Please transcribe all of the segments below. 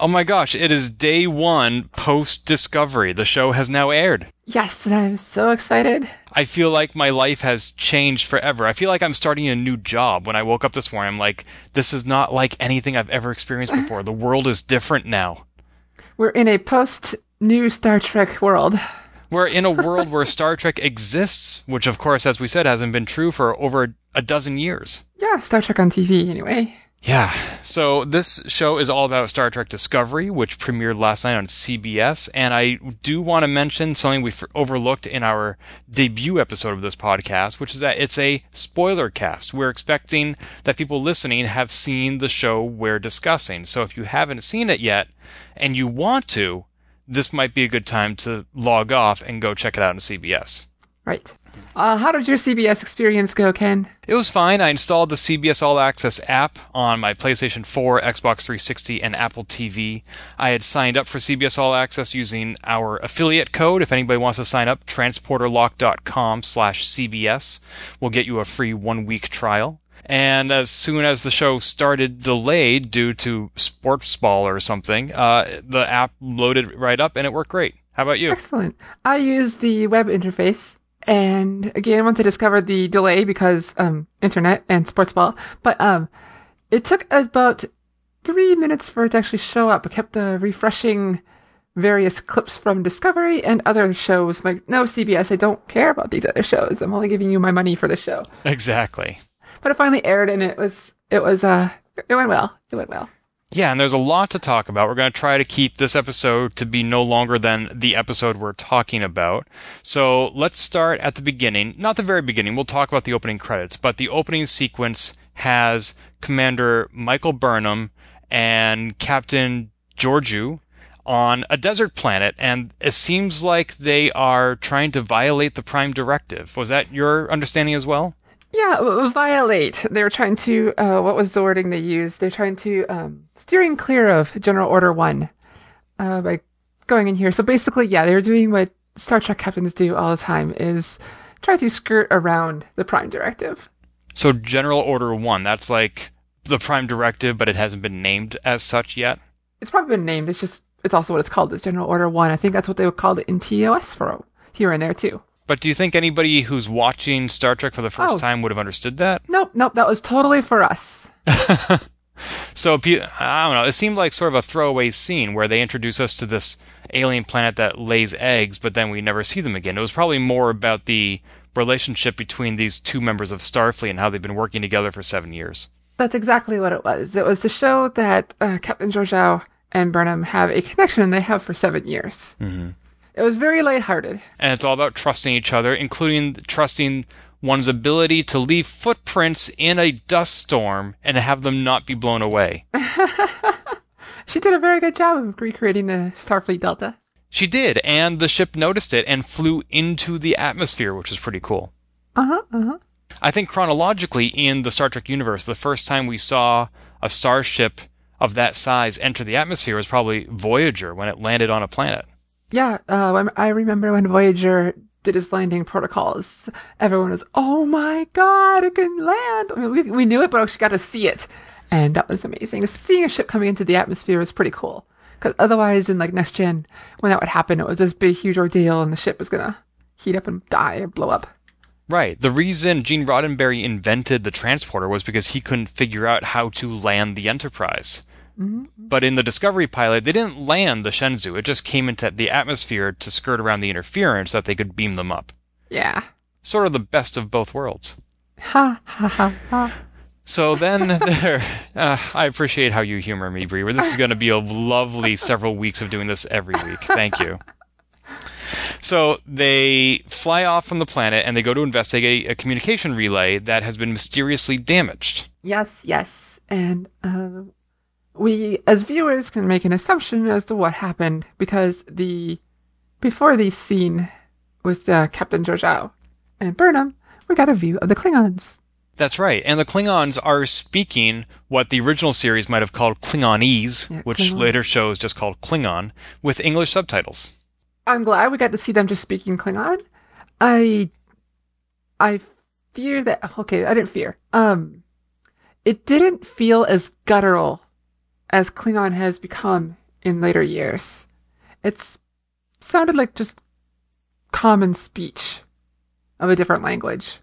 Oh my gosh, it is day one post Discovery. The show has now aired. Yes, I'm so excited. I feel like my life has changed forever. I feel like I'm starting a new job. When I woke up this morning, I'm like, this is not like anything I've ever experienced before. the world is different now. We're in a post new Star Trek world. We're in a world where Star Trek exists, which, of course, as we said, hasn't been true for over a dozen years. Yeah, Star Trek on TV, anyway. Yeah. So this show is all about Star Trek Discovery, which premiered last night on CBS. And I do want to mention something we overlooked in our debut episode of this podcast, which is that it's a spoiler cast. We're expecting that people listening have seen the show we're discussing. So if you haven't seen it yet and you want to, this might be a good time to log off and go check it out on CBS. Right. Uh, how did your CBS experience go, Ken? It was fine. I installed the CBS All Access app on my PlayStation 4, Xbox 360, and Apple TV. I had signed up for CBS All Access using our affiliate code. If anybody wants to sign up, transporterlock.com slash CBS will get you a free one-week trial. And as soon as the show started delayed due to sports ball or something, uh, the app loaded right up and it worked great. How about you? Excellent. I used the web interface and again, once I discovered the delay because um, internet and sports ball, but um, it took about three minutes for it to actually show up. I kept uh, refreshing various clips from Discovery and other shows. Like, no, CBS, I don't care about these other shows. I'm only giving you my money for the show. Exactly. But it finally aired, and it was it was uh it went well. It went well. Yeah, and there's a lot to talk about. We're going to try to keep this episode to be no longer than the episode we're talking about. So let's start at the beginning. Not the very beginning. We'll talk about the opening credits, but the opening sequence has Commander Michael Burnham and Captain Georgiou on a desert planet, and it seems like they are trying to violate the Prime Directive. Was that your understanding as well? Yeah, violate. They were trying to, uh, what was the wording they used? They're trying to, um, steering clear of General Order 1, uh, by going in here. So basically, yeah, they're doing what Star Trek captains do all the time is try to skirt around the Prime Directive. So General Order 1, that's like the Prime Directive, but it hasn't been named as such yet? It's probably been named. It's just, it's also what it's called. It's General Order 1. I think that's what they would call it in TOS for here and there too. But do you think anybody who's watching Star Trek for the first Oh. time would have understood that? Nope, nope, that was totally for us. So I don't know. It seemed like sort of a throwaway scene where they introduce us to this alien planet that lays eggs, but then we never see them again. It was probably more about the relationship between these two members of Starfleet and how they've been working together for seven years. That's exactly what it was. It was to show that uh, Captain Georgiou and Burnham have a connection and they have for seven years. Mm-hmm. It was very lighthearted. And it's all about trusting each other, including trusting one's ability to leave footprints in a dust storm and have them not be blown away. She did a very good job of recreating the Starfleet Delta. She did, and the ship noticed it and flew into the atmosphere, which was pretty cool. Uh huh. Uh huh. I think chronologically in the Star Trek universe, the first time we saw a starship of that size enter the atmosphere was probably Voyager when it landed on a planet. Yeah. Uh, I remember when Voyager did its landing protocols. Everyone was, "Oh my god, it can land!" I mean, we we knew it, but we actually got to see it, and that was amazing. Seeing a ship coming into the atmosphere was pretty cool. Because otherwise, in like next gen, when that would happen, it was this big, huge ordeal, and the ship was gonna heat up and die or blow up. Right. The reason Gene Roddenberry invented the transporter was because he couldn't figure out how to land the Enterprise. But in the Discovery pilot, they didn't land the Shenzhou. It just came into the atmosphere to skirt around the interference that they could beam them up. Yeah. Sort of the best of both worlds. Ha ha ha ha. So then there, uh, I appreciate how you humor me, Bree. This is going to be a lovely several weeks of doing this every week. Thank you. So they fly off from the planet and they go to investigate a communication relay that has been mysteriously damaged. Yes, yes. And uh, we as viewers can make an assumption as to what happened because the before the scene with uh, Captain Georgiou and Burnham, we got a view of the Klingons. That's right. And the Klingons are speaking what the original series might have called Klingonese, Yeah, which Klingon. later shows just called Klingon, with English subtitles. I'm glad we got to see them just speaking Klingon. I, I fear that. Okay, I didn't fear. Um, it didn't feel as guttural as Klingon has become in later years. It's sounded like just common speech of a different language.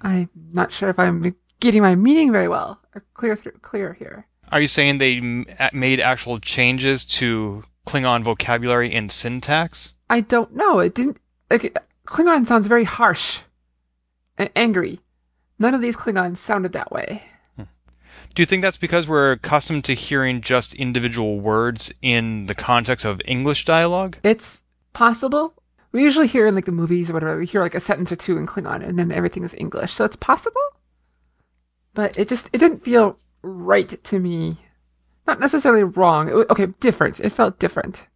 I'm not sure if I'm getting my meaning very well or clear through clear here. Are you saying they m- made actual changes to Klingon vocabulary and syntax? I don't know. It didn't. Like, Klingon sounds very harsh and angry. None of these Klingons sounded that way. Do you think that's because we're accustomed to hearing just individual words in the context of English dialogue? It's possible. We usually hear in like the movies or whatever, we hear like a sentence or two in Klingon and then everything is English. So it's possible. But it just, it didn't feel right to me. Not necessarily wrong. It, okay, different. It felt different.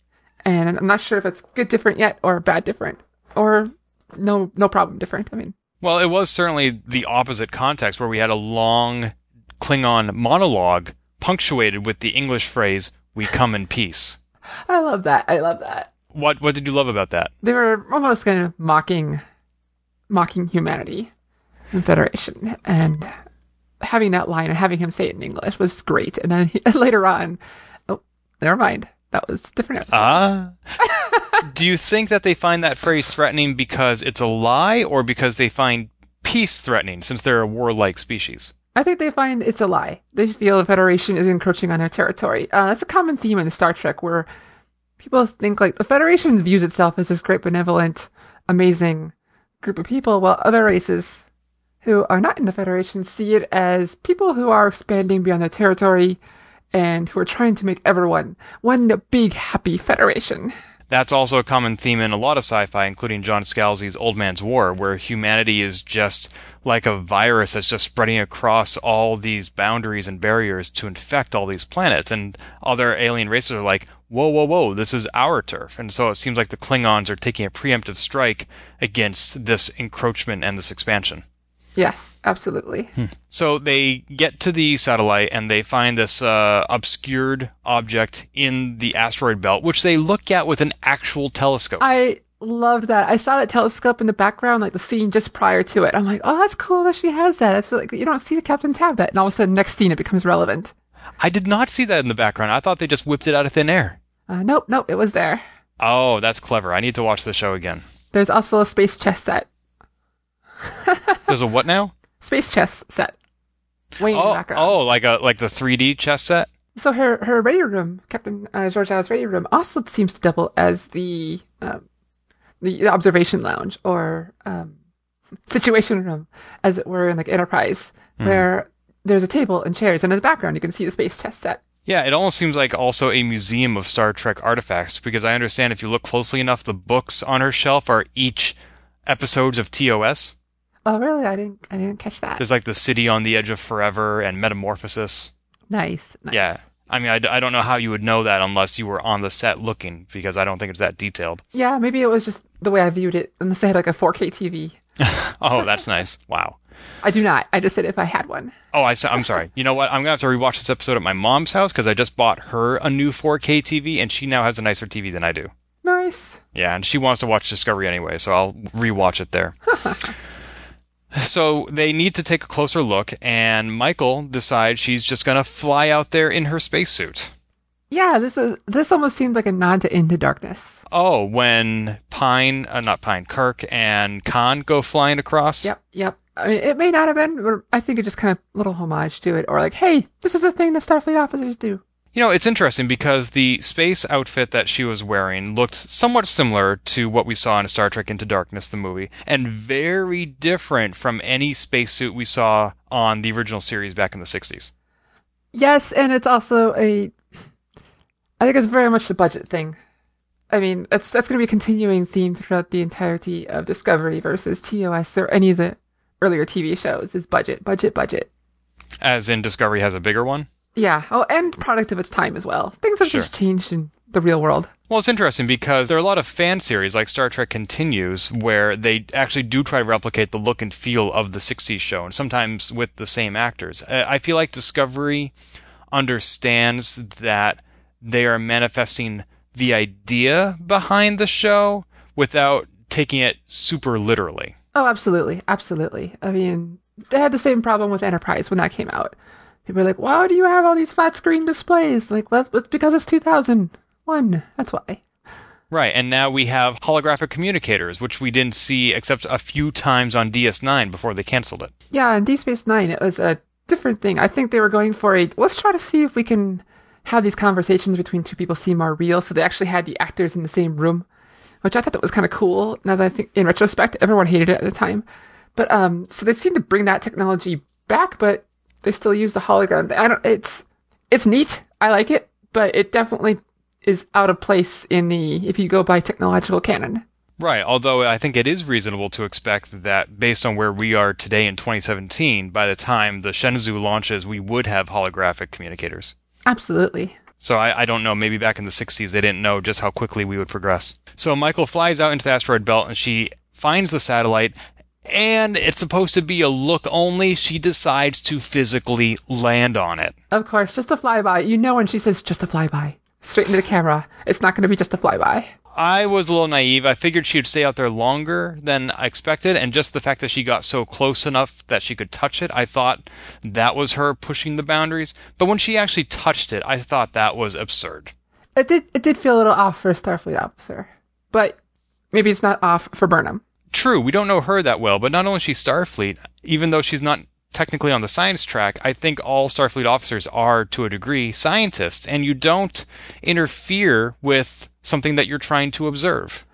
And I'm not sure if it's good different yet or bad different or no, no problem different. I mean, Well, it was certainly the opposite context where we had a long Klingon monologue punctuated with the English phrase, we come in peace. I love that. I love that. What what did you love about that? they were almost kind of mocking mocking humanity and federation and having that line and having him say it in english was great and then he, later on oh never mind that was different. Ah. Do you think that they find that phrase threatening because it's a lie or because they find peace threatening since they're a warlike species? I think they find it's a lie they feel the federation is encroaching on their territory uh, that's a common theme in star trek where people think like the federation views itself as this great benevolent amazing group of people while other races who are not in the Federation see it as people who are expanding beyond their territory and who are trying to make everyone one big happy Federation. That's also a common theme in a lot of sci-fi, including John Scalzi's Old Man's War, where humanity is just like a virus that's just spreading across all these boundaries and barriers to infect all these planets. And other alien races are like, whoa, whoa, whoa, this is our turf. And so it seems like the Klingons are taking a preemptive strike against this encroachment and this expansion. Yes, absolutely. So they get to the satellite and they find this uh, obscured object in the asteroid belt, which they look at with an actual telescope. I loved that. I saw that telescope in the background, like the scene just prior to it. I'm like, oh, that's cool that she has that. It's like you don't see the captains have that, and all of a sudden, next scene, it becomes relevant. I did not see that in the background. I thought they just whipped it out of thin air. Uh, nope, nope, it was there. Oh, that's clever. I need to watch the show again. There's also a space chess set. There's a what now? Space chess set. Way in the Oh, background. oh, like a like the 3D chess set. So her her radio room, Captain uh, Georgiou's radio room, also seems to double as the um, the observation lounge or um, situation room, as it were, in like Enterprise, where there's a table and chairs, and in the background you can see the space chess set. Yeah, it almost seems like also a museum of Star Trek artifacts because I understand if you look closely enough, the books on her shelf are each episodes of TOS. Oh, really? I didn't I didn't catch that. There's like the City on the Edge of Forever and Metamorphosis. nice, nice. Yeah. I mean, I don't know how you would know that unless you were on the set looking because I don't think it's that detailed. Yeah, maybe it was just the way I viewed it, unless I had like a 4K TV. Oh, that's nice. Wow. I do not. I just said if I had one. Oh, I, am sorry. You know what? I'm going to have to rewatch this episode at my mom's house because I just bought her a new 4K TV and she now has a nicer TV than I do. Nice. Yeah, and she wants to watch Discovery anyway, so I'll rewatch it there. so they need to take a closer look, and Michael decides she's just going to fly out there in her spacesuit. Yeah, this is this almost seems like a nod to Into Darkness. Oh, when Pine, uh, not Pine, Kirk and Khan go flying across? Yep, yep. I mean, it may not have been, but I think it just kind of little homage to it, or like, hey, this is a thing that Starfleet officers do. You know, it's interesting because the space outfit that she was wearing looked somewhat similar to what we saw in Star Trek Into Darkness, the movie, and very different from any spacesuit we saw on the original series back in the 60s. Yes, and it's also a. I think it's very much the budget thing. I mean, that's that's going to be a continuing theme throughout the entirety of Discovery versus TOS or any of the earlier TV shows. Is budget, budget, budget. As in Discovery has a bigger one? Yeah. Oh, and product of its time as well. Things have Sure. just changed in the real world. Well, it's interesting because there are a lot of fan series like Star Trek Continues where they actually do try to replicate the look and feel of the 60s show, and sometimes with the same actors. I I feel like Discovery understands that they are manifesting the idea behind the show without taking it super literally. Oh, absolutely, absolutely. I mean, they had the same problem with Enterprise when that came out. People were like, "Why do you have all these flat screen displays?" Like, well, it's because it's 2001. That's why. Right, and now we have holographic communicators, which we didn't see except a few times on DS9 before they canceled it. Yeah, in Deep Space Nine, it was a different thing. I think they were going for a let's try to see if we can have these conversations between two people seem more real. So they actually had the actors in the same room, which I thought that was kind of cool. Now that I think, in retrospect, everyone hated it at the time. But um, so they seem to bring that technology back, but they still use the hologram. thing. I don't. It's it's neat. I like it, but it definitely is out of place in the if you go by technological canon. Right, although I think it is reasonable to expect that based on where we are today in 2017, by the time the Shenzhou launches, we would have holographic communicators. Absolutely. So I, I don't know, maybe back in the 60s they didn't know just how quickly we would progress. So Michael flies out into the asteroid belt and she finds the satellite, and it's supposed to be a look only. She decides to physically land on it. Of course, just a flyby. You know when she says just a flyby, straight into the camera, it's not going to be just a flyby. I was a little naive. I figured she would stay out there longer than I expected, and just the fact that she got so close enough that she could touch it, I thought that was her pushing the boundaries. But when she actually touched it, I thought that was absurd. It did. It did feel a little off for a Starfleet officer, but maybe it's not off for Burnham. True, we don't know her that well, but not only is she Starfleet, even though she's not technically on the science track, I think all Starfleet officers are, to a degree, scientists, and you don't interfere with something that you're trying to observe.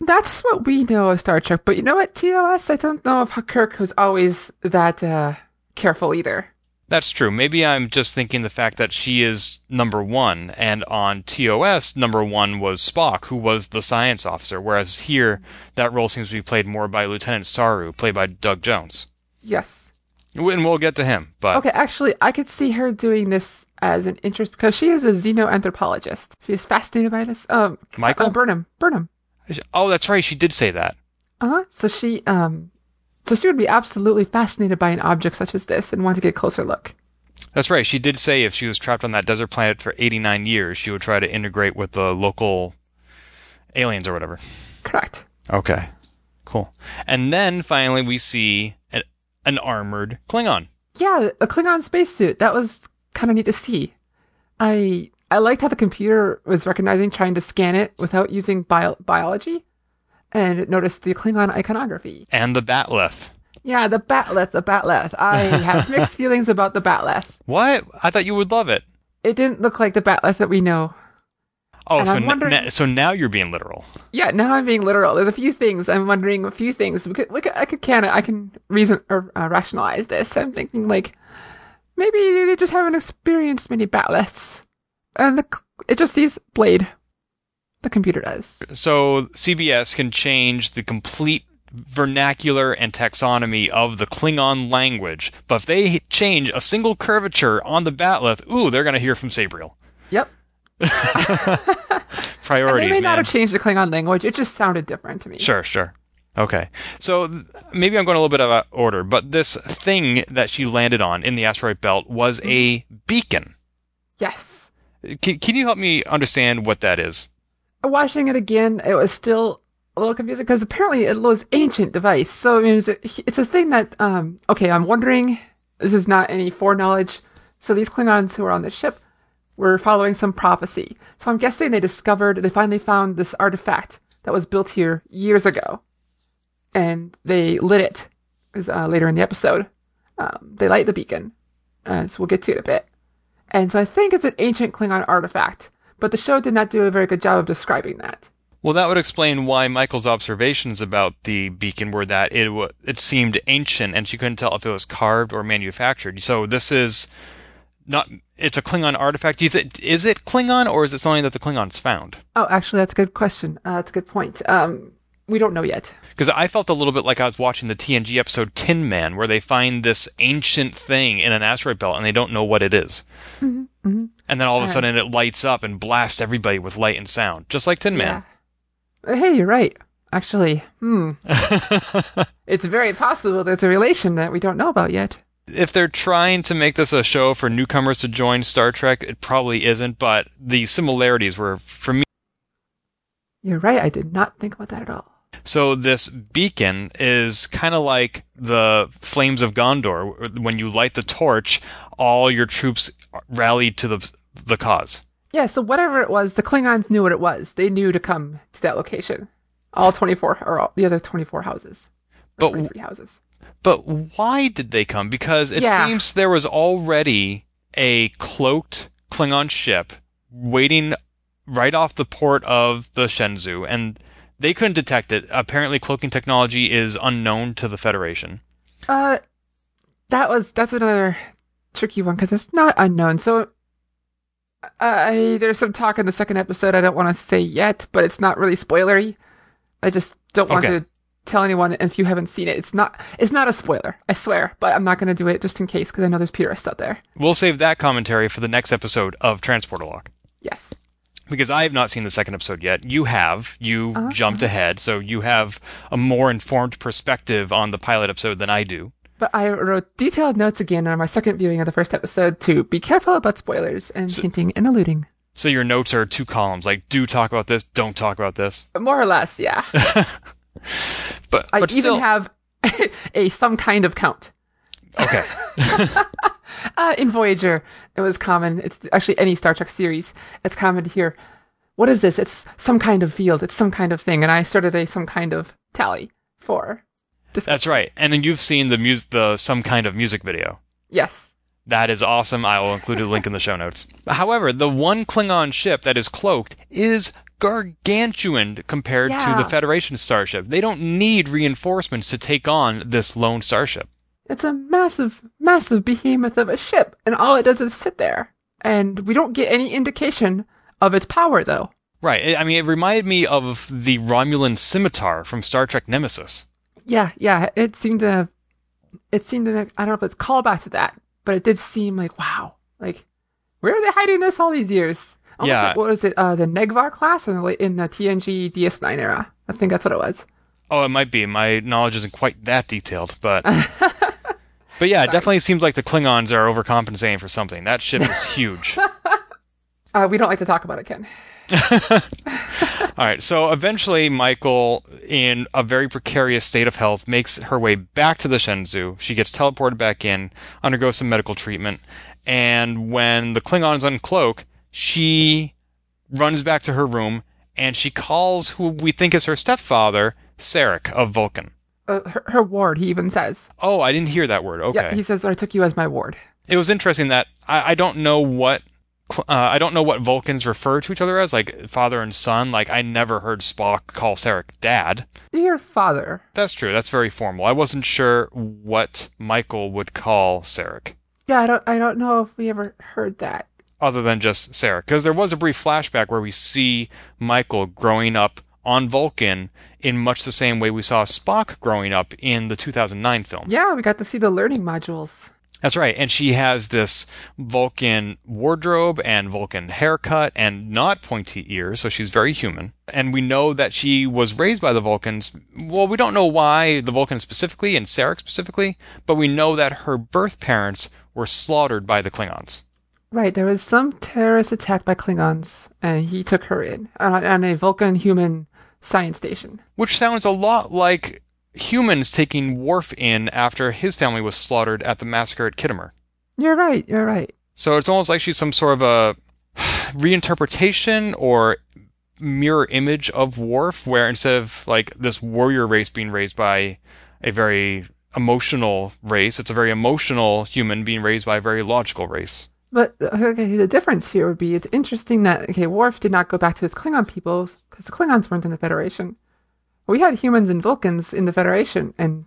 That's what we know of Star Trek. But you know what, TOS? I don't know if Kirk was always that uh, careful either. That's true. Maybe I'm just thinking the fact that she is number one, and on TOS, number one was Spock, who was the science officer, whereas here, that role seems to be played more by Lieutenant Saru, played by Doug Jones. Yes. And we'll get to him, but Okay. Actually, I could see her doing this as an interest because she is a xenoanthropologist. She is fascinated by this. Um, Michael? uh, Burnham. Burnham. oh, that's right, she did say that. Uh huh. So she um, so she would be absolutely fascinated by an object such as this and want to get a closer look. That's right. She did say if she was trapped on that desert planet for 89 years, she would try to integrate with the local aliens or whatever. Correct. Okay. Cool. And then finally we see an, an armored Klingon. Yeah, a Klingon spacesuit. That was kind of neat to see. I I liked how the computer was recognizing trying to scan it without using bio- biology, and noticed the Klingon iconography. And the Batleth. Yeah, the Batleth, the Batleth. I have mixed feelings about the Batleth. What? I thought you would love it. It didn't look like the Batleth that we know. Oh, And so, wondering- n- so now you're being literal. Yeah, now I'm being literal. There's a few things I'm wondering. A few things we could, we could I could can I can reason or uh, rationalize this. I'm thinking like maybe they just haven't experienced many Batleths, and the it just sees Blade. The computer does. So CBS can change the complete vernacular and taxonomy of the Klingon language, but if they change a single curvature on the Batleth, ooh, they're going to hear from Sabriel. Yep. And Priorities, they may not man. have changed the Klingon language. It just sounded different to me. Sure, sure. Okay. So th- maybe I'm going a little bit out of order, but this thing that she landed on in the asteroid belt was a mm-hmm. beacon. Yes. Can, can you help me understand what that is? Watching it again, it was still a little confusing because apparently it was ancient device. So I mean, it's a, it's a thing that um. Okay, I'm wondering. This is not any foreknowledge. So these Klingons who were on the ship were following some prophecy. So I'm guessing they discovered, they finally found this artifact that was built here years ago, and they lit it. Is uh, later in the episode, um, they light the beacon, uh, so we'll get to it a bit. And so I think it's an ancient Klingon artifact, but the show did not do a very good job of describing that. Well, that would explain why Michael's observations about the beacon were that it wa it seemed ancient and she couldn't tell if it was carved or manufactured. So this is not it's a Klingon artifact. Is it, is it Klingon or is it something that the Klingons found? Oh, actually, that's a good question. Uh, that's a good point. Um, we don't know yet. Because I felt a little bit like I was watching the TNG episode Tin Man, where they find this ancient thing in an asteroid belt and they don't know what it is. And then all of a sudden it lights up and blasts everybody with light and sound, just like Tin Man. Yeah. Uh, Hey, you're right. Actually, hmm. it's very possible there's a relation that we don't know about yet. if they're trying to make this a show for newcomers to join Star Trek, it probably isn't, but the similarities were, for me, You're right. I did not think about that at all. So this beacon is kind of like the flames of Gondor. When you light the torch, all your troops rally to the the cause. Yeah, so whatever it was, the Klingons knew what it was. They knew to come to that location. All 24, or all, the other 24 houses. But 23 houses. but why did they come? Because it Yeah. seems there was already a cloaked Klingon ship waiting right off the port of the Shenzhou, and they couldn't detect it. Apparently, cloaking technology is unknown to the Federation. Uh, that was, that's another tricky one because it's not unknown. So, I, there's some talk in the second episode I don't want to say yet, but it's not really spoilery. I just don't want Okay. to tell anyone if you haven't seen it. It's not, it's not a spoiler, I swear, but I'm not going to do it just in case because I know there's purists out there. We'll save that commentary for the next episode of Transporter Lock. Yes. because I have not seen the second episode yet. You have. You Uh-huh. jumped ahead, so you have a more informed perspective on the pilot episode than I do. But I wrote detailed notes again on my second viewing of the first episode to be careful about spoilers and hinting and alluding. So your notes are two columns, like do talk about this, don't talk about this. More or less, yeah. But I but even still, have a some kind of count. okay. Uh, in Voyager, it was common. It's actually any Star Trek series. It's common to hear, "What is this? It's some kind of field. It's some kind of thing." And I started a some kind of tally for. That's right. And then you've seen the mus- the some kind of music video. yes. That is awesome. I will include a link in the show notes. However, the one Klingon ship that is cloaked is gargantuan compared to the Federation starship. They don't need reinforcements to take on this lone starship. It's a massive, massive behemoth of a ship, and all it does is sit there. And we don't get any indication of its power, though. Right. I mean, it reminded me of the Romulan scimitar from Star Trek Nemesis. Yeah, yeah. It seemed to, it seemed to. I don't know if it's callback to that, but it did seem like wow, like where are they hiding this all these years? Almost Yeah. like, what was it? Uh, the Negh'Var class in the in the TNG DS9 era. I think that's what it was. Oh, it might be. My knowledge isn't quite that detailed, but but yeah, it definitely seems like the Klingons are overcompensating for something. That ship is huge. Uh, we don't like to talk about it, Ken. All right. So eventually, Michael, in a very precarious state of health, makes her way back to the Shenzhou. She gets teleported back in, undergoes some medical treatment, and when the Klingons uncloak, she runs back to her room and she calls who we think is her stepfather, Sarek of Vulcan. Uh, her, her ward, he even says. Oh, I didn't hear that word. Okay. Yeah, he says, I took you as my ward. it was interesting that I, I don't know what uh, I don't know what Vulcans refer to each other as, like father and son. Like I never heard Spock call Sarek dad. Your father. That's true. That's very formal. I wasn't sure what Michael would call Sarek, Yeah, I don't, I don't know if we ever heard that. other than just Sarek, because there was a brief flashback where we see Michael growing up on Vulcan in much the same way we saw Spock growing up in the 2009 film. Yeah, we got to see the learning modules. That's right. And she has this Vulcan wardrobe and Vulcan haircut and not pointy ears, so she's very human. And we know that she was raised by the Vulcans. Well, we don't know why the Vulcans specifically and Sarek specifically, but we know that her birth parents were slaughtered by the Klingons. Right, there was some terrorist attack by Klingons, and he took her in on, on a Vulcan human science station. Which sounds a lot like humans taking Worf in after his family was slaughtered at the massacre at Khitomer. You're right, you're right. So it's almost like she's some sort of a reinterpretation or mirror image of Worf, where instead of like this warrior race being raised by a very emotional race, it's a very emotional human being raised by a very logical race. But okay, the difference here would be it's interesting that okay, Worf did not go back to his Klingon people because the Klingons weren't in the Federation. We had humans and Vulcans in the Federation, and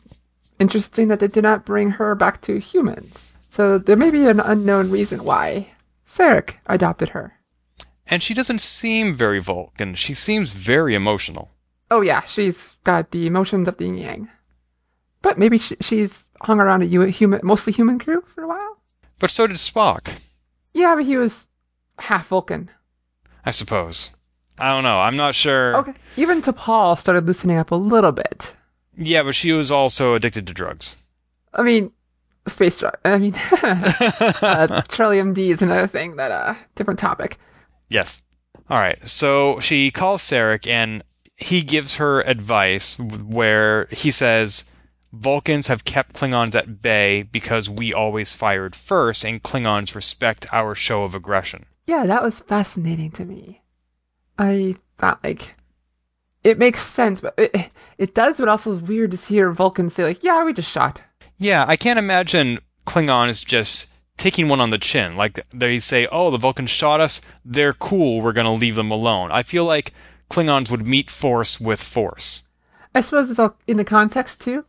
interesting that they did not bring her back to humans. So there may be an unknown reason why Sarek adopted her. And she doesn't seem very Vulcan. She seems very emotional. Oh yeah, she's got the emotions of the yin yang. But maybe she, she's hung around a human, mostly human crew for a while. But so did Spock, Yeah, but he was half Vulcan. I suppose. I don't know. I'm not sure. Okay. Even T'Pol started loosening up a little bit. Yeah, but she was also addicted to drugs. I mean, space drug. I mean, uh, Trellium D is another thing that uh different topic. Yes. All right. So she calls Sarek and he gives her advice where he says Vulcans have kept Klingons at bay because we always fired first and Klingons respect our show of aggression. Yeah, that was fascinating to me. I thought like it makes sense, but it it does, but also it's weird to see her Vulcan say like, "Yeah, we just shot." Yeah, I can't imagine Klingon is just taking one on the chin. Like they say, "Oh, the Vulcans shot us. They're cool. We're going to leave them alone." I feel like Klingons would meet force with force. I suppose it's all in the context too.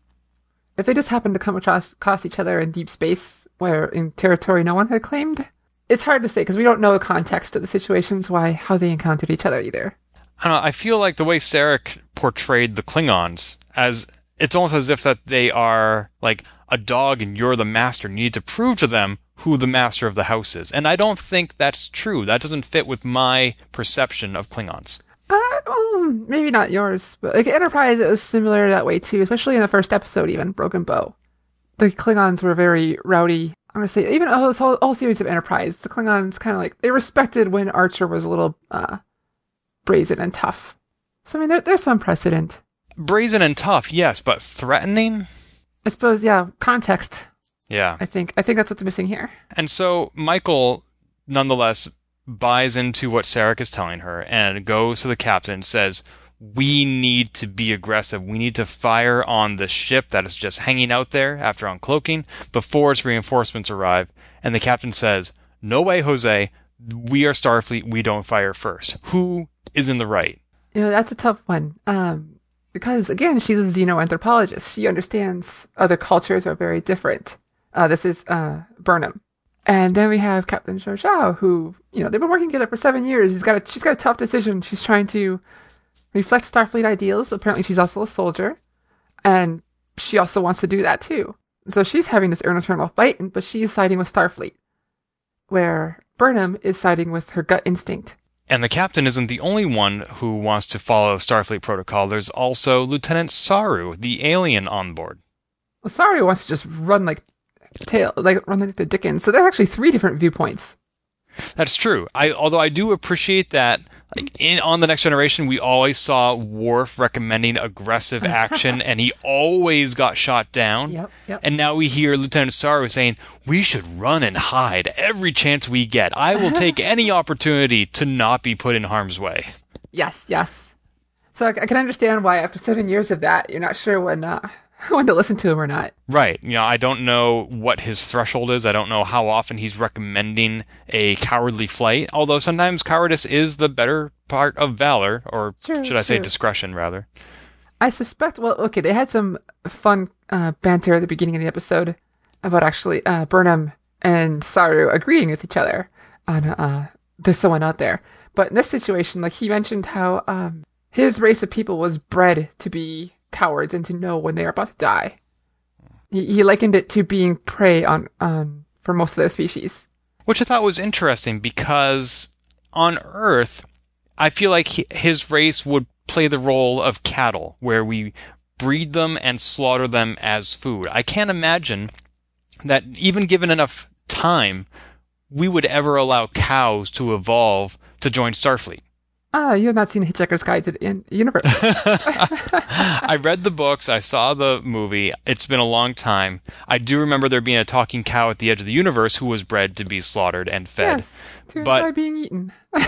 If they just happened to come across, across each other in deep space, where in territory no one had claimed, it's hard to say because we don't know the context of the situations why how they encountered each other either. I don't know. I feel like the way Sarek portrayed the Klingons as it's almost as if that they are like a dog and you're the master and you need to prove to them who the master of the house is. And I don't think that's true. That doesn't fit with my perception of Klingons. Uh, well, maybe not yours, but like Enterprise, it was similar that way too, especially in the first episode, even Broken Bow. The Klingons were very rowdy. I'm gonna say even all this whole, whole series of Enterprise, the Klingons kind of like they respected when Archer was a little uh, brazen and tough. So I mean, there, there's some precedent. Brazen and tough, yes, but threatening? I suppose, yeah, context. Yeah. I think I think that's what's missing here. And so Michael, nonetheless, buys into what Sarek is telling her and goes to the captain and says, We need to be aggressive. We need to fire on the ship that is just hanging out there after uncloaking before its reinforcements arrive. And the captain says, No way, Jose. We are Starfleet. We don't fire first. Who is in the right? You know, that's a tough one. Um, because again, she's a xenoanthropologist. She understands other cultures are very different. Uh, this is uh, Burnham. And then we have Captain Zhao, who, you know, they've been working together for seven years. He's got a, she's got a tough decision. She's trying to reflect Starfleet ideals. Apparently, she's also a soldier. And she also wants to do that too. So she's having this eternal fight, but she's siding with Starfleet. Where Burnham is siding with her gut instinct. And the captain isn't the only one who wants to follow Starfleet protocol. There's also Lieutenant Saru, the alien on board. Well, Saru wants to just run like tail, like run like the Dickens. So there's actually three different viewpoints. That's true. I although I do appreciate that like in on the next generation we always saw Worf recommending aggressive action and he always got shot down. Yep, yep. And now we hear Lieutenant Saru saying, "We should run and hide every chance we get. I will take any opportunity to not be put in harm's way." Yes, yes. So I, I can understand why after seven years of that, you're not sure when uh, when to listen to him or not. Right. You know, I don't know what his threshold is. I don't know how often he's recommending a cowardly flight. Although sometimes cowardice is the better part of valor, or should I say discretion, rather. I suspect. Well, okay, they had some fun uh, banter at the beginning of the episode about actually uh, Burnham and Saru agreeing with each other on uh, there's someone out there. But in this situation, like he mentioned how um, his race of people was bred to be cowards and to know when they are about to die. He, he likened it to being prey on on for most of their species. Which I thought was interesting because on Earth, I feel like his race would play the role of cattle, where we breed them and slaughter them as food. I can't imagine that even given enough time, we would ever allow cows to evolve to join Starfleet. Ah, you have not seen Hitchhiker's Guide to the Universe. I read the books, I saw the movie. It's been a long time. I do remember there being a talking cow at the edge of the universe who was bred to be slaughtered and fed. yes, to But- enjoy being eaten.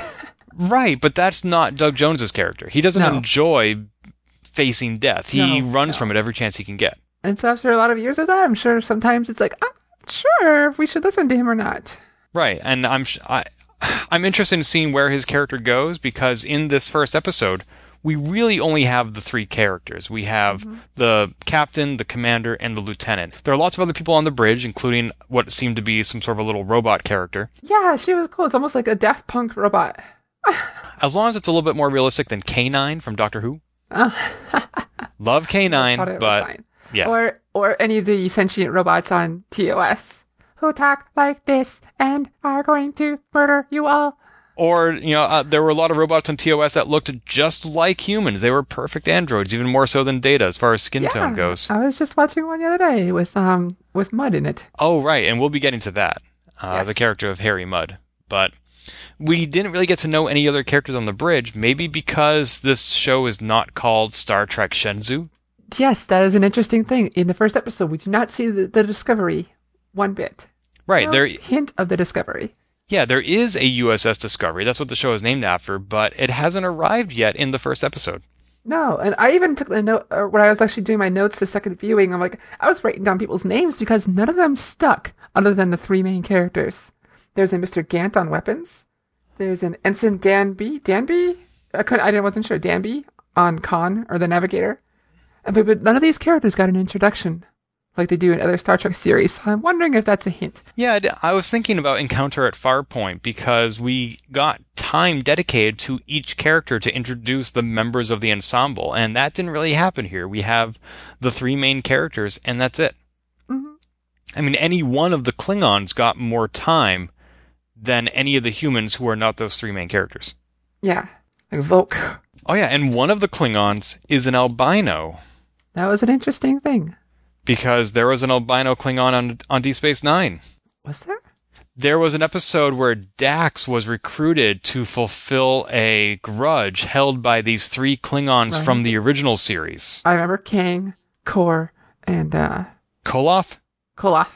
Right, but that's not Doug Jones's character. He doesn't No. enjoy facing death. He No, runs no. from it every chance he can get. And so after a lot of years of that, I'm sure sometimes it's like, I'm sure if we should listen to him or not. Right, and I'm sh- I, I'm interested in seeing where his character goes because in this first episode, we really only have the three characters. We have mm-hmm. the captain, the commander, and the lieutenant. There are lots of other people on the bridge, including what seemed to be some sort of a little robot character. Yeah, she was cool. It's almost like a Daft Punk robot. As long as it's a little bit more realistic than K9 from Doctor Who. Love thought K9, but yeah. Or or any of the sentient robots on TOS who talk like this and are going to murder you all. Or, you know, uh, there were a lot of robots on TOS that looked just like humans. They were perfect androids, even more so than Data as far as skin tone goes. I was just watching one the other day with um with Mudd in it. Oh, right. And we'll be getting to that. Uh, Yes. The character of Harry Mudd. But we didn't really get to know any other characters on the bridge, maybe because this show is not called Star Trek Shenzhou. Yes, that is an interesting thing. In the first episode, we do not see the, the discovery one bit. Right. No There, hint of the discovery. yeah, there is a USS Discovery. That's what the show is named after, but it hasn't arrived yet in the first episode. No, and I even took the note uh, when I was actually doing my notes the second viewing. I'm like, I was writing down people's names because none of them stuck, other than the three main characters. There's a Mr. Gant on weapons. There's an Ensign Danby. Danby? I couldn't. I wasn't sure. Danby on Khan or the Navigator. But, but none of these characters got an introduction like they do in other Star Trek series. I'm wondering if that's a hint. Yeah, I was thinking about Encounter at Farpoint because we got time dedicated to each character to introduce the members of the ensemble, and that didn't really happen here. We have the three main characters, and that's it. Mhm. I mean, any one of the Klingons got more time than any of the humans who are not those three main characters. Yeah, like Voq. Oh, yeah, and one of the Klingons is an albino That was an interesting thing. Because there was an albino Klingon on, on Deep Space Nine. Was there? There was an episode where Dax was recruited to fulfill a grudge held by these three Klingons Right. from the original series. I remember Kang, Kor, and uh, Koloth? Koloth.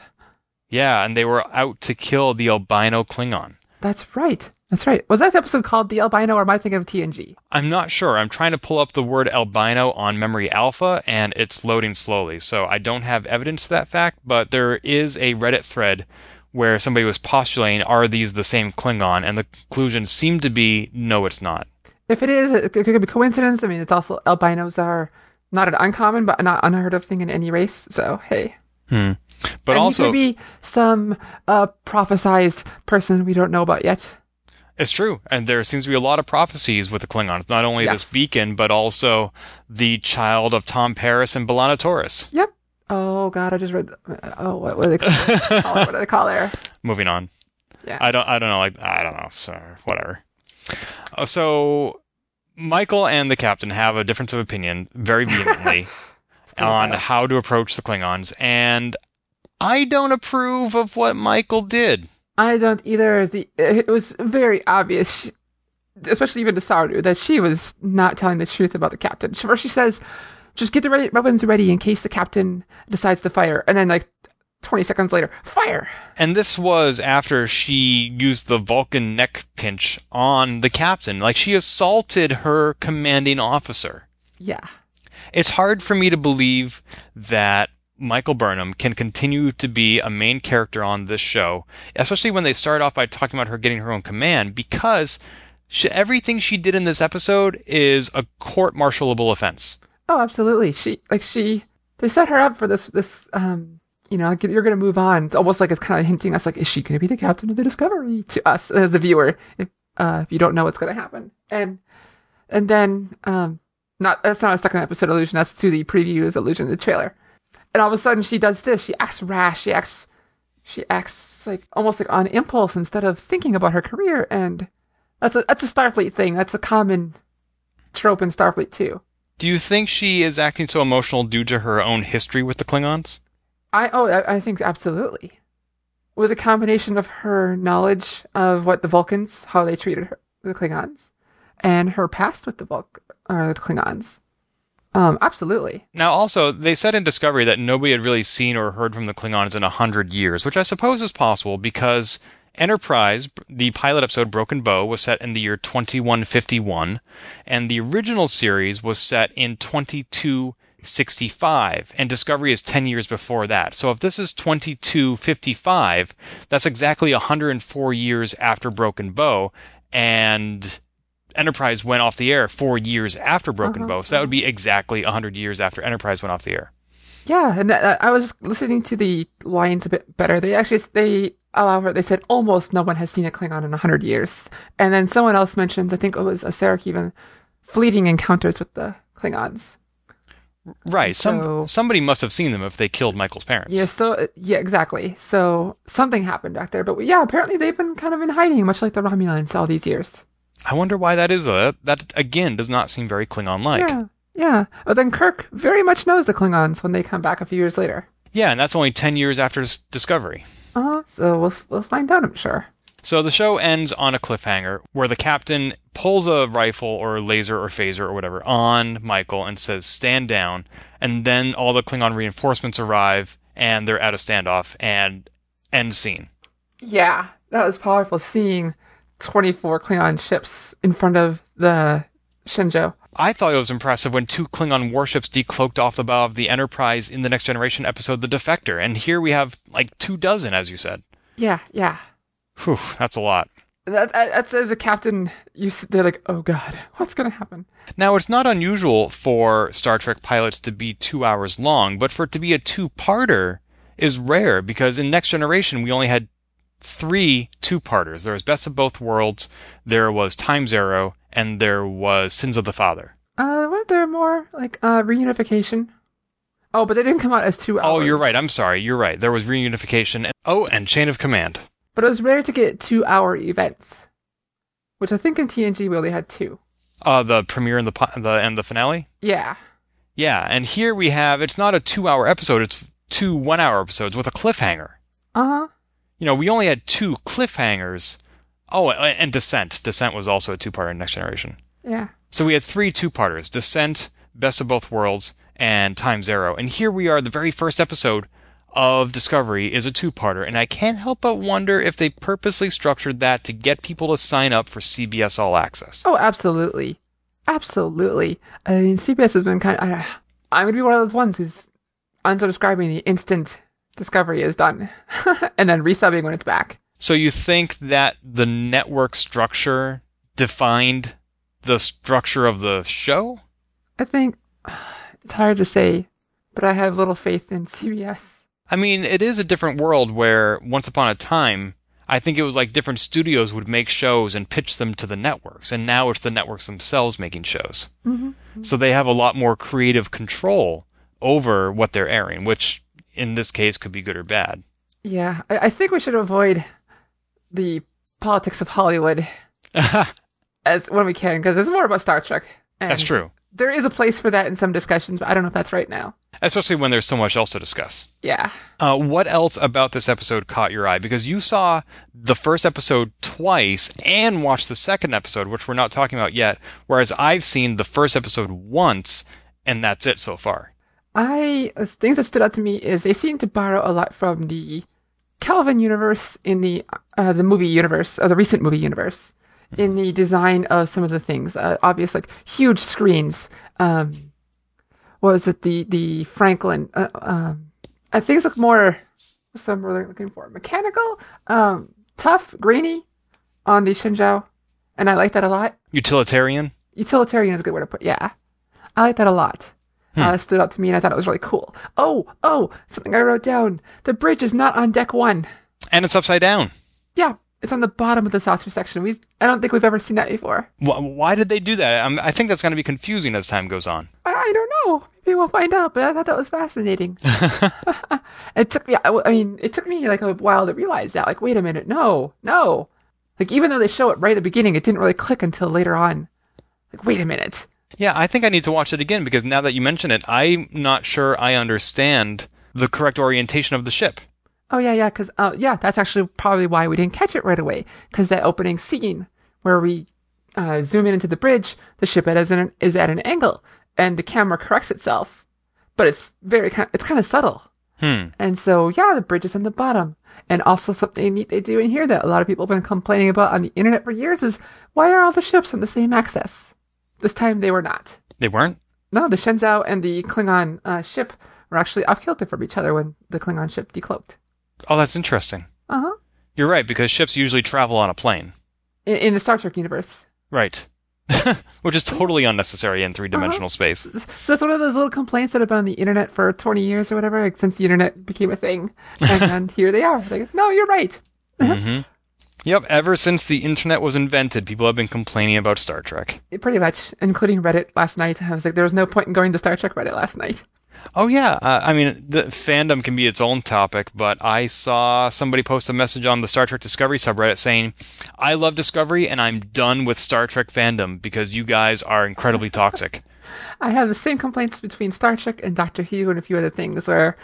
Yeah, and they were out to kill the albino Klingon. That's right. That's right. Was that episode called The Albino or am I thinking of TNG? I'm not sure. I'm trying to pull up the word albino on Memory Alpha, and it's loading slowly. So I don't have evidence to that fact, but there is a Reddit thread where somebody was postulating, are these the same Klingon? And the conclusion seemed to be, no, it's not. If it is, it could be coincidence. I mean, it's also albinos are not an uncommon but not unheard of thing in any race. So hey, Hmm. But and also, he could be some uh, prophesized person we don't know about yet. It's true, and there seems to be a lot of prophecies with the Klingons. Not only this beacon, but also the child of Tom Paris and B'Elanna Torres. Yep. Oh God, I just read. Oh, what, what do they call? Oh, what do they call there? Moving on. Yeah. I don't. I don't know. Like I don't know. So whatever. Uh, So Michael and the captain have a difference of opinion, very vehemently, on how to approach the Klingons, and I don't approve of what Michael did. I don't either. The it was very obvious, especially even to Saru, that she was not telling the truth about the captain. First, she says, "Just get the ready, weapons ready in case the captain decides to fire," and then like twenty seconds later, fire. And this was after she used the Vulcan neck pinch on the captain. Like she assaulted her commanding officer. Yeah, It's hard for me to believe that Michael Burnham can continue to be a main character on this show, especially when they start off by talking about her getting her own command, because she, everything she did in this episode is a court martialable offense. Oh, absolutely. She like she they set her up for this this um you know you're gonna move on. It's almost like it's kind of hinting us like is she gonna be the captain of the Discovery to us as the viewer if uh if you don't know what's gonna happen and and then um not that's not a second episode illusion. that's to the previews allusion to the trailer and all of a sudden she does this she acts rash she acts she acts like almost like on impulse instead of thinking about her career and that's a that's a Starfleet thing that's a common trope in Starfleet too. Do you think she is acting so emotional due to her own history with the Klingons? I oh I, I think absolutely. With a combination of her knowledge of what the Vulcans, how they treated her, the Klingons, and her past with the Vulc or the Klingons. Um, absolutely. Now, also, they said in Discovery that nobody had really seen or heard from the Klingons in a hundred years, which I suppose is possible because Enterprise, the pilot episode Broken Bow, was set in the year 2151, and the original series was set in 2265, and Discovery is 10 years before that. So if this is 2255, that's exactly 104 years after Broken Bow, and Enterprise went off the air four years after Broken Uh-huh. Bow. So that would be exactly 100 years after Enterprise went off the air. Yeah, and that, I was listening to the lines a bit better. They actually they allow her. They said almost no one has seen a Klingon in a hundred years, and then someone else mentioned. I think it was a Sarah even fleeting encounters with the Klingons. Right. Some So- somebody must have seen them if they killed Michael's parents. Yeah, so yeah, exactly. So something happened back there, but yeah, apparently they've been kind of in hiding, much like the Romulans all these years. I wonder why that is. That, that again does not seem very Klingon-like. yeah, yeah. But then Kirk very much knows the Klingons when they come back a few years later. Yeah, and that's only ten years after Discovery. Uh. So we'll we'll find out, I'm sure. So the show ends on a cliffhanger where the captain pulls a rifle or laser or phaser or whatever on Michael and says, stand down. And then all the Klingon reinforcements arrive and they're at a standoff and end scene. Yeah, that was powerful seeing 24 Klingon ships in front of the Shenzhou. I thought it was impressive when two Klingon warships decloaked off the bow of the Enterprise in the Next Generation episode, The Defector. And here we have like two dozen, as you said. Yeah, yeah. Whew, that's a lot. That, that, that's as a captain, you sit there like, oh god, what's gonna happen? Now, it's not unusual for Star Trek pilots to be two hours long, but for it to be a two parter is rare because in Next Generation we only had three two parters. There was Best of Both Worlds, there was Time's Arrow, and there was Sins of the Father. Uh, weren't there more like uh reunification? Oh, but they didn't come out as two hours. Oh, you're right. I'm sorry. You're right. There was Reunification. And, oh, and Chain of Command. But it was rare to get two-hour events, which I think in TNG we only had two. Uh, the premiere and the, the and the finale. Yeah, Yeah, and here we have it's not a two-hour episode. It's two one-hour episodes with a cliffhanger. uh huh. You know, we only had two cliffhangers. Oh, and Descent. Descent was also a two-parter in Next Generation. Yeah. So we had three two-parters: Descent, Best of Both Worlds, and Time's Arrow. And here we are. The very first episode of Discovery is a two-parter, and I can't help but wonder if they purposely structured that to get people to sign up for CBS All Access. Oh, absolutely, absolutely. I mean, CBS has been kind. Of, I'm gonna be one of those ones who's unsubscribing the instant Discovery is done, and then resubbing when it's back. So you think that the network structure defined the structure of the show? I think it's hard to say, but I have little faith in CBS. I mean, it is a different world where once upon a time, I think it was like different studios would make shows and pitch them to the networks, and now it's the networks themselves making shows. Mm-hmm. So they have a lot more creative control over what they're airing, which in this case could be good or bad. Yeah, I, I think we should avoid the politics of Hollywood as when we can, because it's more about Star Trek. That's true. There is a place for that in some discussions, but I don't know if that's right now. Especially when there's so much else to discuss. Yeah. Uh, what else about this episode caught your eye? Because you saw the first episode twice and watched the second episode, which we're not talking about yet, whereas I've seen the first episode once, and that's it so far. I uh, things that stood out to me is they seem to borrow a lot from the Kelvin universe in the uh, the movie universe, uh, the recent movie universe, in the design of some of the things. Uh, obvious, like huge screens. Um, what was it? The the Franklin. Uh, um, uh, things look more. What's the word I'm looking for? Mechanical. Um, tough, grainy on the Shenzhou, and I like that a lot. Utilitarian? Utilitarian is a good word to put. Yeah, I like that a lot. Uh, stood out to me, and I thought it was really cool. Oh, oh, something I wrote down. The bridge is not on deck one. And it's upside down. Yeah, it's on the bottom of the saucer section. We I don't think we've ever seen that before. Wh- Why did they do that? I'm, I think that's going to be confusing as time goes on. I, I don't know. Maybe we'll find out. But I thought that was fascinating. it took me. I mean, it took me like a while to realize that. Like, wait a minute, no, no. Like, even though they show it right at the beginning, it didn't really click until later on. Like, wait a minute. Yeah, I think I need to watch it again because now that you mention it, I'm not sure I understand the correct orientation of the ship. Oh yeah, yeah, because uh, yeah, that's actually probably why we didn't catch it right away. Because that opening scene where we uh, zoom in into the bridge, the ship is, an, is at an angle, and the camera corrects itself, but it's very kind. It's kind of subtle, Hmm. and so yeah, the bridge is on the bottom. And also something neat they do in here that a lot of people have been complaining about on the internet for years is why are all the ships on the same axis? This time they were not. They weren't? No, the Shenzhou and the Klingon uh, ship were actually off kilter from each other when the Klingon ship decloaked. Oh, that's interesting. Uh huh. You're right, because ships usually travel on a plane. In, in the Star Trek universe. Right. Which is totally unnecessary in three dimensional space. So that's one of those little complaints that have been on the internet for 20 years or whatever, like, since the internet became a thing. And then here they are. Like, no, you're right. hmm Yep, ever since the internet was invented, people have been complaining about Star Trek. Pretty much, including Reddit last night. I was like, there was no point in going to Star Trek Reddit last night. Oh yeah, uh, I mean the fandom can be its own topic, but I saw somebody post a message on the Star Trek Discovery subreddit saying, "I love Discovery and I'm done with Star Trek fandom because you guys are incredibly toxic." I have the same complaints between Star Trek and Doctor Who and a few other things where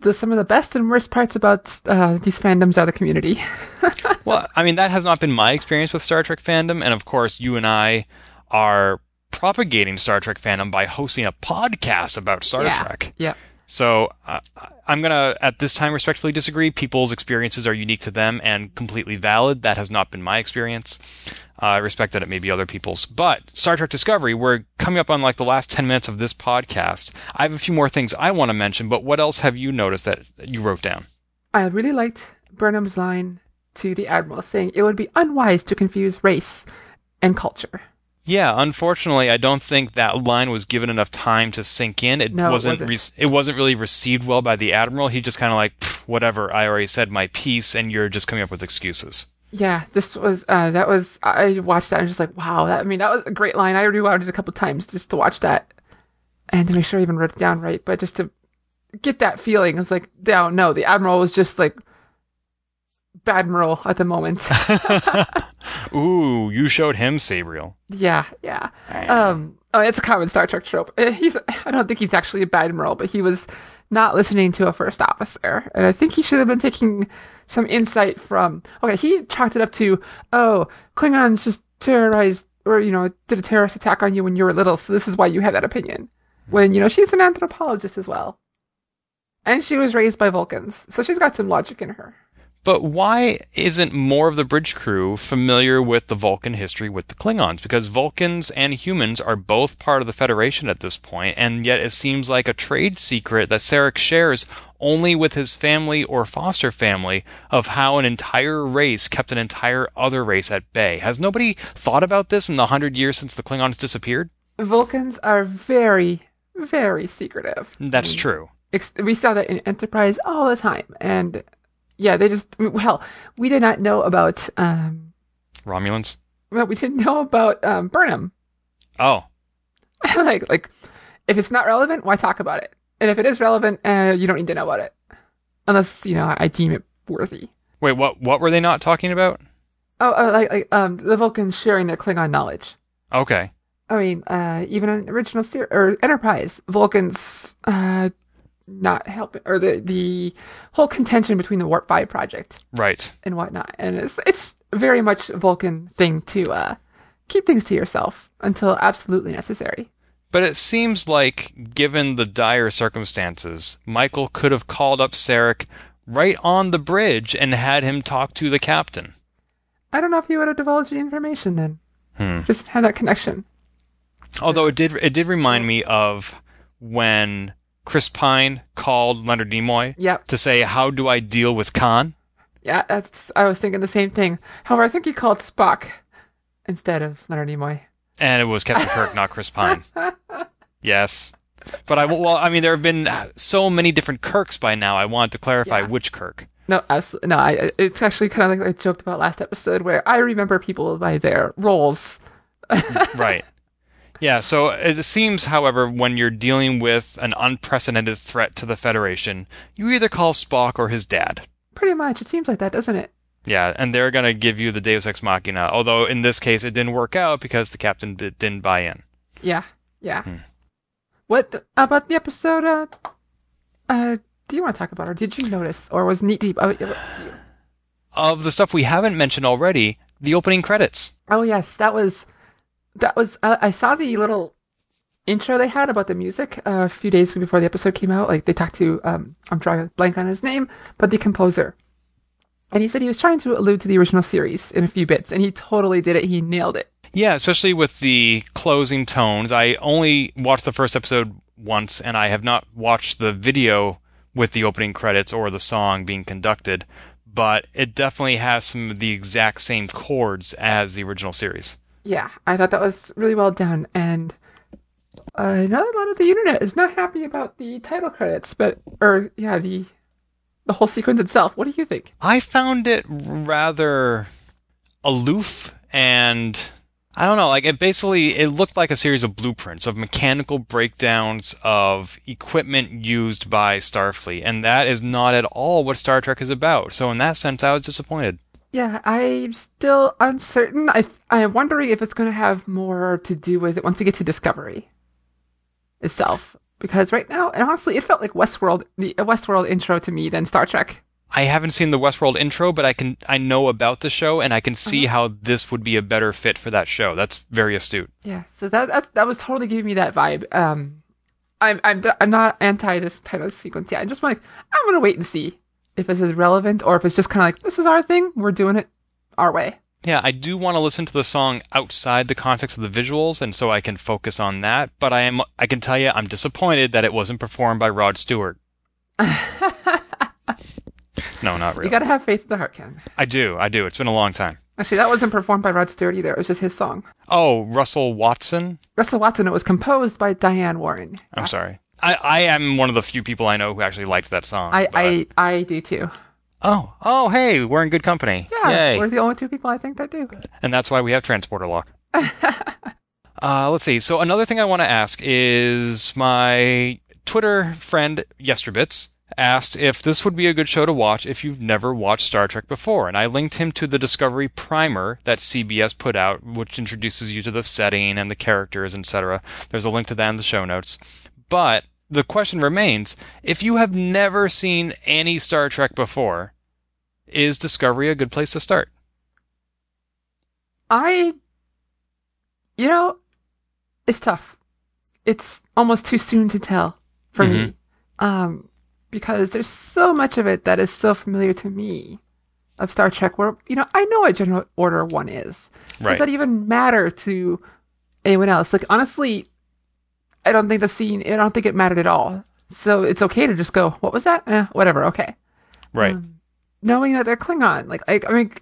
the, some of the best and worst parts about uh, these fandoms are the community. well, I mean that has not been my experience with Star Trek fandom, and of course you and I are propagating Star Trek fandom by hosting a podcast about Star yeah. Trek. Yeah. So uh, I'm gonna at this time respectfully disagree. People's experiences are unique to them and completely valid. That has not been my experience. Uh, I respect that it may be other people's, but Star Trek Discovery, we're coming up on like the last 10 minutes of this podcast. I have a few more things I want to mention, but what else have you noticed that you wrote down? I really liked Burnham's line to the Admiral saying it would be unwise to confuse race and culture. Yeah, unfortunately, I don't think that line was given enough time to sink in. It No, wasn't. wasn't. Re- it wasn't really received well by the admiral. He just kind of like, whatever. I already said my piece, and you're just coming up with excuses. Yeah, this was uh, that was I watched that and was just like, wow, that I mean that was a great line. I rewound it a couple times just to watch that and to make sure I even wrote it down right, but just to get that feeling. I was like, no, no, the admiral was just like badmiral at the moment. Ooh, you showed him Sabriel. yeah, yeah. Um, oh, it's a common Star Trek trope. Uh, He's I don't think he's actually a badmiral, but he was not listening to a first officer, and I think he should have been taking some insight from. Okay, he chalked it up to, oh, Klingons just terrorized or you know did a terrorist attack on you when you were little, so this is why you have that opinion. When you know she's an anthropologist as well, and she was raised by Vulcans, so she's got some logic in her. But why isn't more of the bridge crew familiar with the Vulcan history with the Klingons? Because Vulcans and humans are both part of the Federation at this point, and yet it seems like a trade secret that Sarek shares only with his family or foster family of how an entire race kept an entire other race at bay. Has nobody thought about this in the hundred years since the Klingons disappeared? Vulcans are very, very secretive. That's true. ex- we saw that in Enterprise all the time, and yeah, they just well, we did not know about um, Romulans? well, we didn't know about um, Burnham. Oh, like, like if it's not relevant, why talk about it? And if it is relevant, uh, you don't need to know about it, unless you know I deem it worthy. wait, what? What were they not talking about? Oh, uh, like, like um, the Vulcans sharing their Klingon knowledge. Okay. I mean, uh, even in original ser- or Enterprise, Vulcans uh, not helping, or the the whole contention between the Warp Five project Right. and whatnot. And it's it's very much a Vulcan thing to uh, keep things to yourself until absolutely necessary. But it seems like, given the dire circumstances, Michael could have called up Sarek right on the bridge and had him talk to the captain. I don't know if you would have divulged the information then. Hmm. Just had that connection. Although it did, it did remind me of when Chris Pine called Leonard Nimoy Yep. to say, "How do I deal with Khan?" Yeah, that's. I was thinking the same thing. However, I think he called Spock instead of Leonard Nimoy. And it was Captain Kirk, not Chris Pine. Yes. But I well, I mean, there have been so many different Kirks by now. I wanted to clarify Yeah. which Kirk. No, absolutely no. I, it's actually kind of like I joked about last episode, where I remember people by their roles. right. Yeah, so it seems, however, when you're dealing with an unprecedented threat to the Federation, you either call Spock or his dad. Pretty much, it seems like that, doesn't it? Yeah, and they're going to give you the Deus Ex Machina, although in this case it didn't work out because the captain di- didn't buy in. Yeah, yeah. Hmm. What the, about the episode? Uh, uh, do you want to talk about, or did you notice, or was neat deep? Oh, yeah, up to you. Of the stuff we haven't mentioned already, the opening credits. Oh yes, that was that was. Uh, I saw the little intro they had about the music uh, a few days before the episode came out. Like they talked to um, I'm drawing a blank on his name, but the composer, and he said he was trying to allude to the original series in a few bits, and he totally did it. He nailed it. Yeah, especially with the closing tones. I only watched the first episode once, and I have not watched the video with the opening credits or the song being conducted, but it definitely has some of the exact same chords as the original series. Yeah, I thought that was really well done, and uh, I know a lot of the internet is not happy about the title credits, but or yeah, the the whole sequence itself. What do you think? I found it rather aloof and I don't know, like it basically it looked like a series of blueprints of mechanical breakdowns of equipment used by Starfleet, and that is not at all what Star Trek is about. So in that sense, I was disappointed. Yeah, I'm still uncertain. I I'm wondering if it's going to have more to do with it once you get to Discovery itself. Because right now, and honestly, it felt like Westworld, the Westworld intro to me than Star Trek. I haven't seen the Westworld intro, but I can I know about the show and I can see Uh-huh. how this would be a better fit for that show. That's very astute. Yeah, so that that's, that was totally giving me that vibe. Um, I'm I'm I'm not anti this title sequence yet. I'm just like I'm gonna wait and see if this is relevant or if it's just kind of like this is our thing. We're doing it our way. Yeah, I do want to listen to the song outside the context of the visuals and so I can focus on that, but I am I can tell you I'm disappointed that it wasn't performed by Rod Stewart. No, not really. You gotta have faith in the heart, Ken. I do. I do. It's been a long time. Actually, that wasn't performed by Rod Stewart either. It was just his song. Oh, Russell Watson? Russell Watson. It was composed by Diane Warren. I'm Yes. sorry. I, I am one of the few people I know who actually liked that song. I, but- I I do too. Oh, oh, hey, we're in good company. Yeah, Yay. we're the only two people I think that do. and that's why we have transporter lock. uh, let's see. So another thing I want to ask is my Twitter friend Yesterbits asked if this would be a good show to watch if you've never watched Star Trek before, and I linked him to the Discovery Primer that CBS put out, which introduces you to the setting and the characters, etc. There's a link to that in the show notes. But the question remains: if you have never seen any Star Trek before, is Discovery a good place to start? I, you know, it's tough. It's almost too soon to tell for me, um, because there's so much of it that is so familiar to me of Star Trek. Where you know, I know what General Order One is. Right. Does that even matter to anyone else? Like honestly, I don't think the scene. I don't think it mattered at all. So it's okay to just go. What was that? Eh, whatever. Okay. Right. Um, knowing that they're Klingon. Like, I, I mean,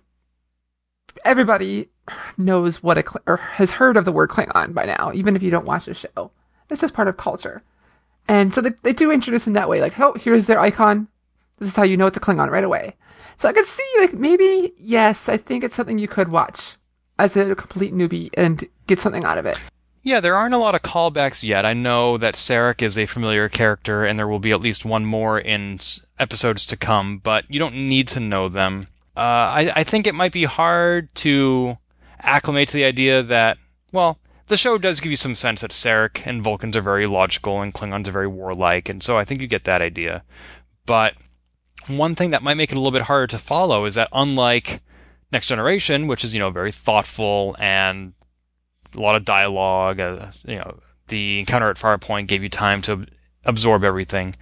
everybody knows what a or has heard of the word Klingon by now, even if you don't watch the show. It's just part of culture. And so they, they do introduce in that way, like, oh, here's their icon. This is how you know it's a Klingon right away. So I could see, like, maybe, yes, I think it's something you could watch as a complete newbie and get something out of it. Yeah, there aren't a lot of callbacks yet. I know that Sarek is a familiar character, and there will be at least one more in episodes to come, but you don't need to know them. Uh, I, I think it might be hard to acclimate to the idea that, well, the show does give you some sense that Sarek and Vulcans are very logical and Klingons are very warlike, and so I think you get that idea. But one thing that might make it a little bit harder to follow is that unlike Next Generation, which is, you know, very thoughtful and a lot of dialogue. Uh, you know, the encounter at Farpoint gave you time to absorb everything.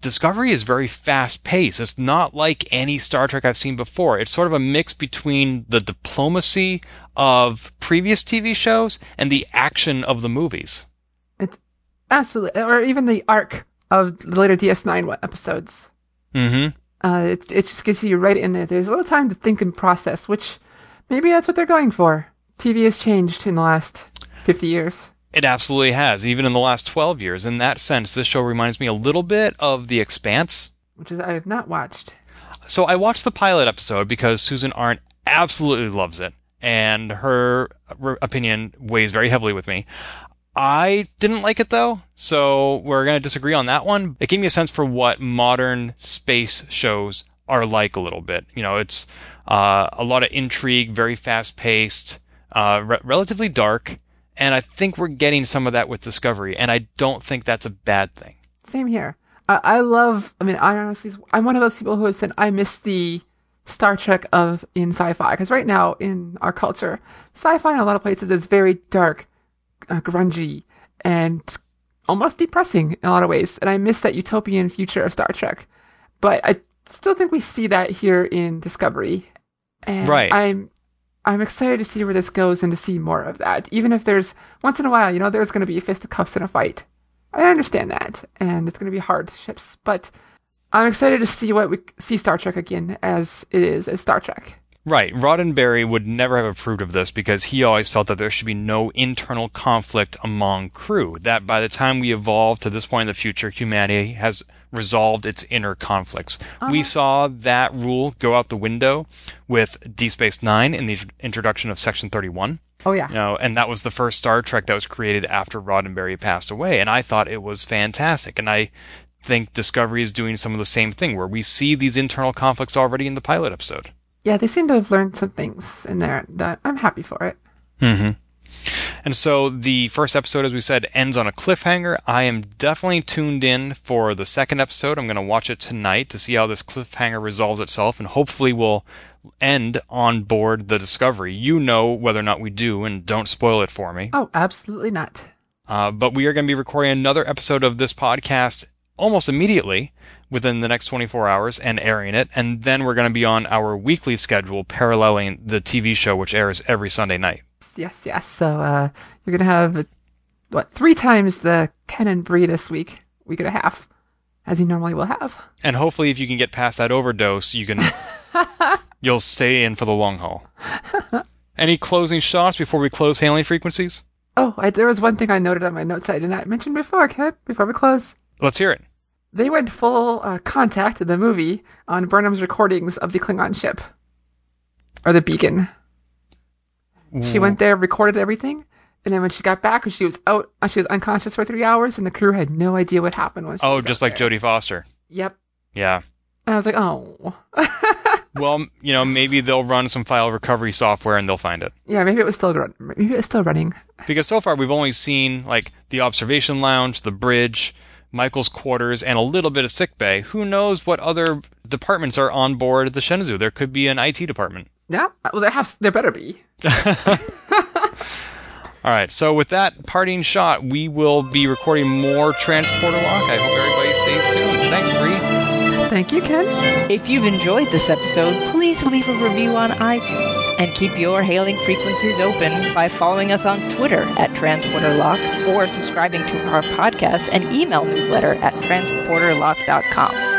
Discovery is very fast paced. It's not like any Star Trek I've seen before. It's sort of a mix between the diplomacy of previous TV shows and the action of the movies. It's absolutely, or even the arc of the later DS9 episodes. Mm-hmm. Uh, it, it just gets you right in there. There's a little time to think and process, which maybe that's what they're going for. TV has changed in the last 50 years. It absolutely has, even in the last 12 years. In that sense, this show reminds me a little bit of The Expanse. which is I have not watched. So I watched the pilot episode because Susan Arndt absolutely loves it, and her opinion weighs very heavily with me. I didn't like it though, so we're going to disagree on that one. It gave me a sense for what modern space shows are like a little bit. You know, it's uh, a lot of intrigue, very fast paced, uh, re- relatively dark, and I think we're getting some of that with Discovery, and I don't think that's a bad thing. Same here. I, I love. I mean, I honestly, I'm one of those people who have said I miss the Star Trek of in sci-fi because right now in our culture, sci-fi in a lot of places is very dark, uh, grungy, and almost depressing in a lot of ways. And I miss that utopian future of Star Trek. But I still think we see that here in Discovery, and Right. I'm I'm excited to see where this goes and to see more of that. Even if there's once in a while, you know, there's going to be fisticuffs in a fight. I understand that, and it's going to be hard ships, but I'm excited to see what we see Star Trek again as it is as Star Trek. Right. Roddenberry would never have approved of this because he always felt that there should be no internal conflict among crew. That by the time we evolve to this point in the future, humanity has resolved its inner conflicts. We saw that rule go out the window with Deep Space Nine in the introduction of Section 31. Oh yeah. You know, and that was the first Star Trek that was created after Roddenberry passed away, and I thought it was fantastic. And I think Discovery is doing some of the same thing, where we see these internal conflicts already in the pilot episode. Yeah, they seem to have learned some things in there, uh, I'm happy for it. Mm-hmm. And so the first episode, as we said, ends on a cliffhanger. I am definitely tuned in for the second episode. I'm going to watch it tonight to see how this cliffhanger resolves itself, and hopefully we'll end on board the Discovery. You know whether or not we do, and don't spoil it for me. Oh, absolutely not. Uh, but we are going to be recording another episode of this podcast almost immediately within the next 24 hours and airing it. And then we're going to be on our weekly schedule paralleling the TV show, which airs every Sunday night. Yes, yes. So uh, you're gonna have what three times the Ken and Bree this week, week and a half, as you normally will have. And hopefully, if you can get past that overdose, you can you'll stay in for the long haul. Any closing shots before we close hailing frequencies? Oh, I, there was one thing I noted on my notes I did not mention before, Ken. Before we close, Let's hear it. they went full uh, contact in the movie on Burnham's recordings of the Klingon ship or the beacon. She went there, recorded everything, and then when she got back, she was out. uh, She was unconscious for three hours, and the crew had no idea what happened. When she Oh, just like there. Jodie Foster. Yep. Yeah. And I was like, oh, Well, you know, maybe they'll run some file recovery software and they'll find it. yeah. Maybe it was still run- maybe it was still running. Because so far we've only seen like the observation lounge, the bridge, Michael's quarters, and a little bit of sick bay. Who knows what other departments are on board the Shenzhou? There could be an IT department. Yeah. Well, there has there better be. All right. So with that parting shot, we will be recording more Transporter Lock. I hope everybody stays tuned. Thanks, Bree. Thank you, Ken. If you've enjoyed this episode, please leave a review on iTunes and keep your hailing frequencies open by following us on Twitter at TransporterLock or subscribing to our podcast and email newsletter at transporterlock.com.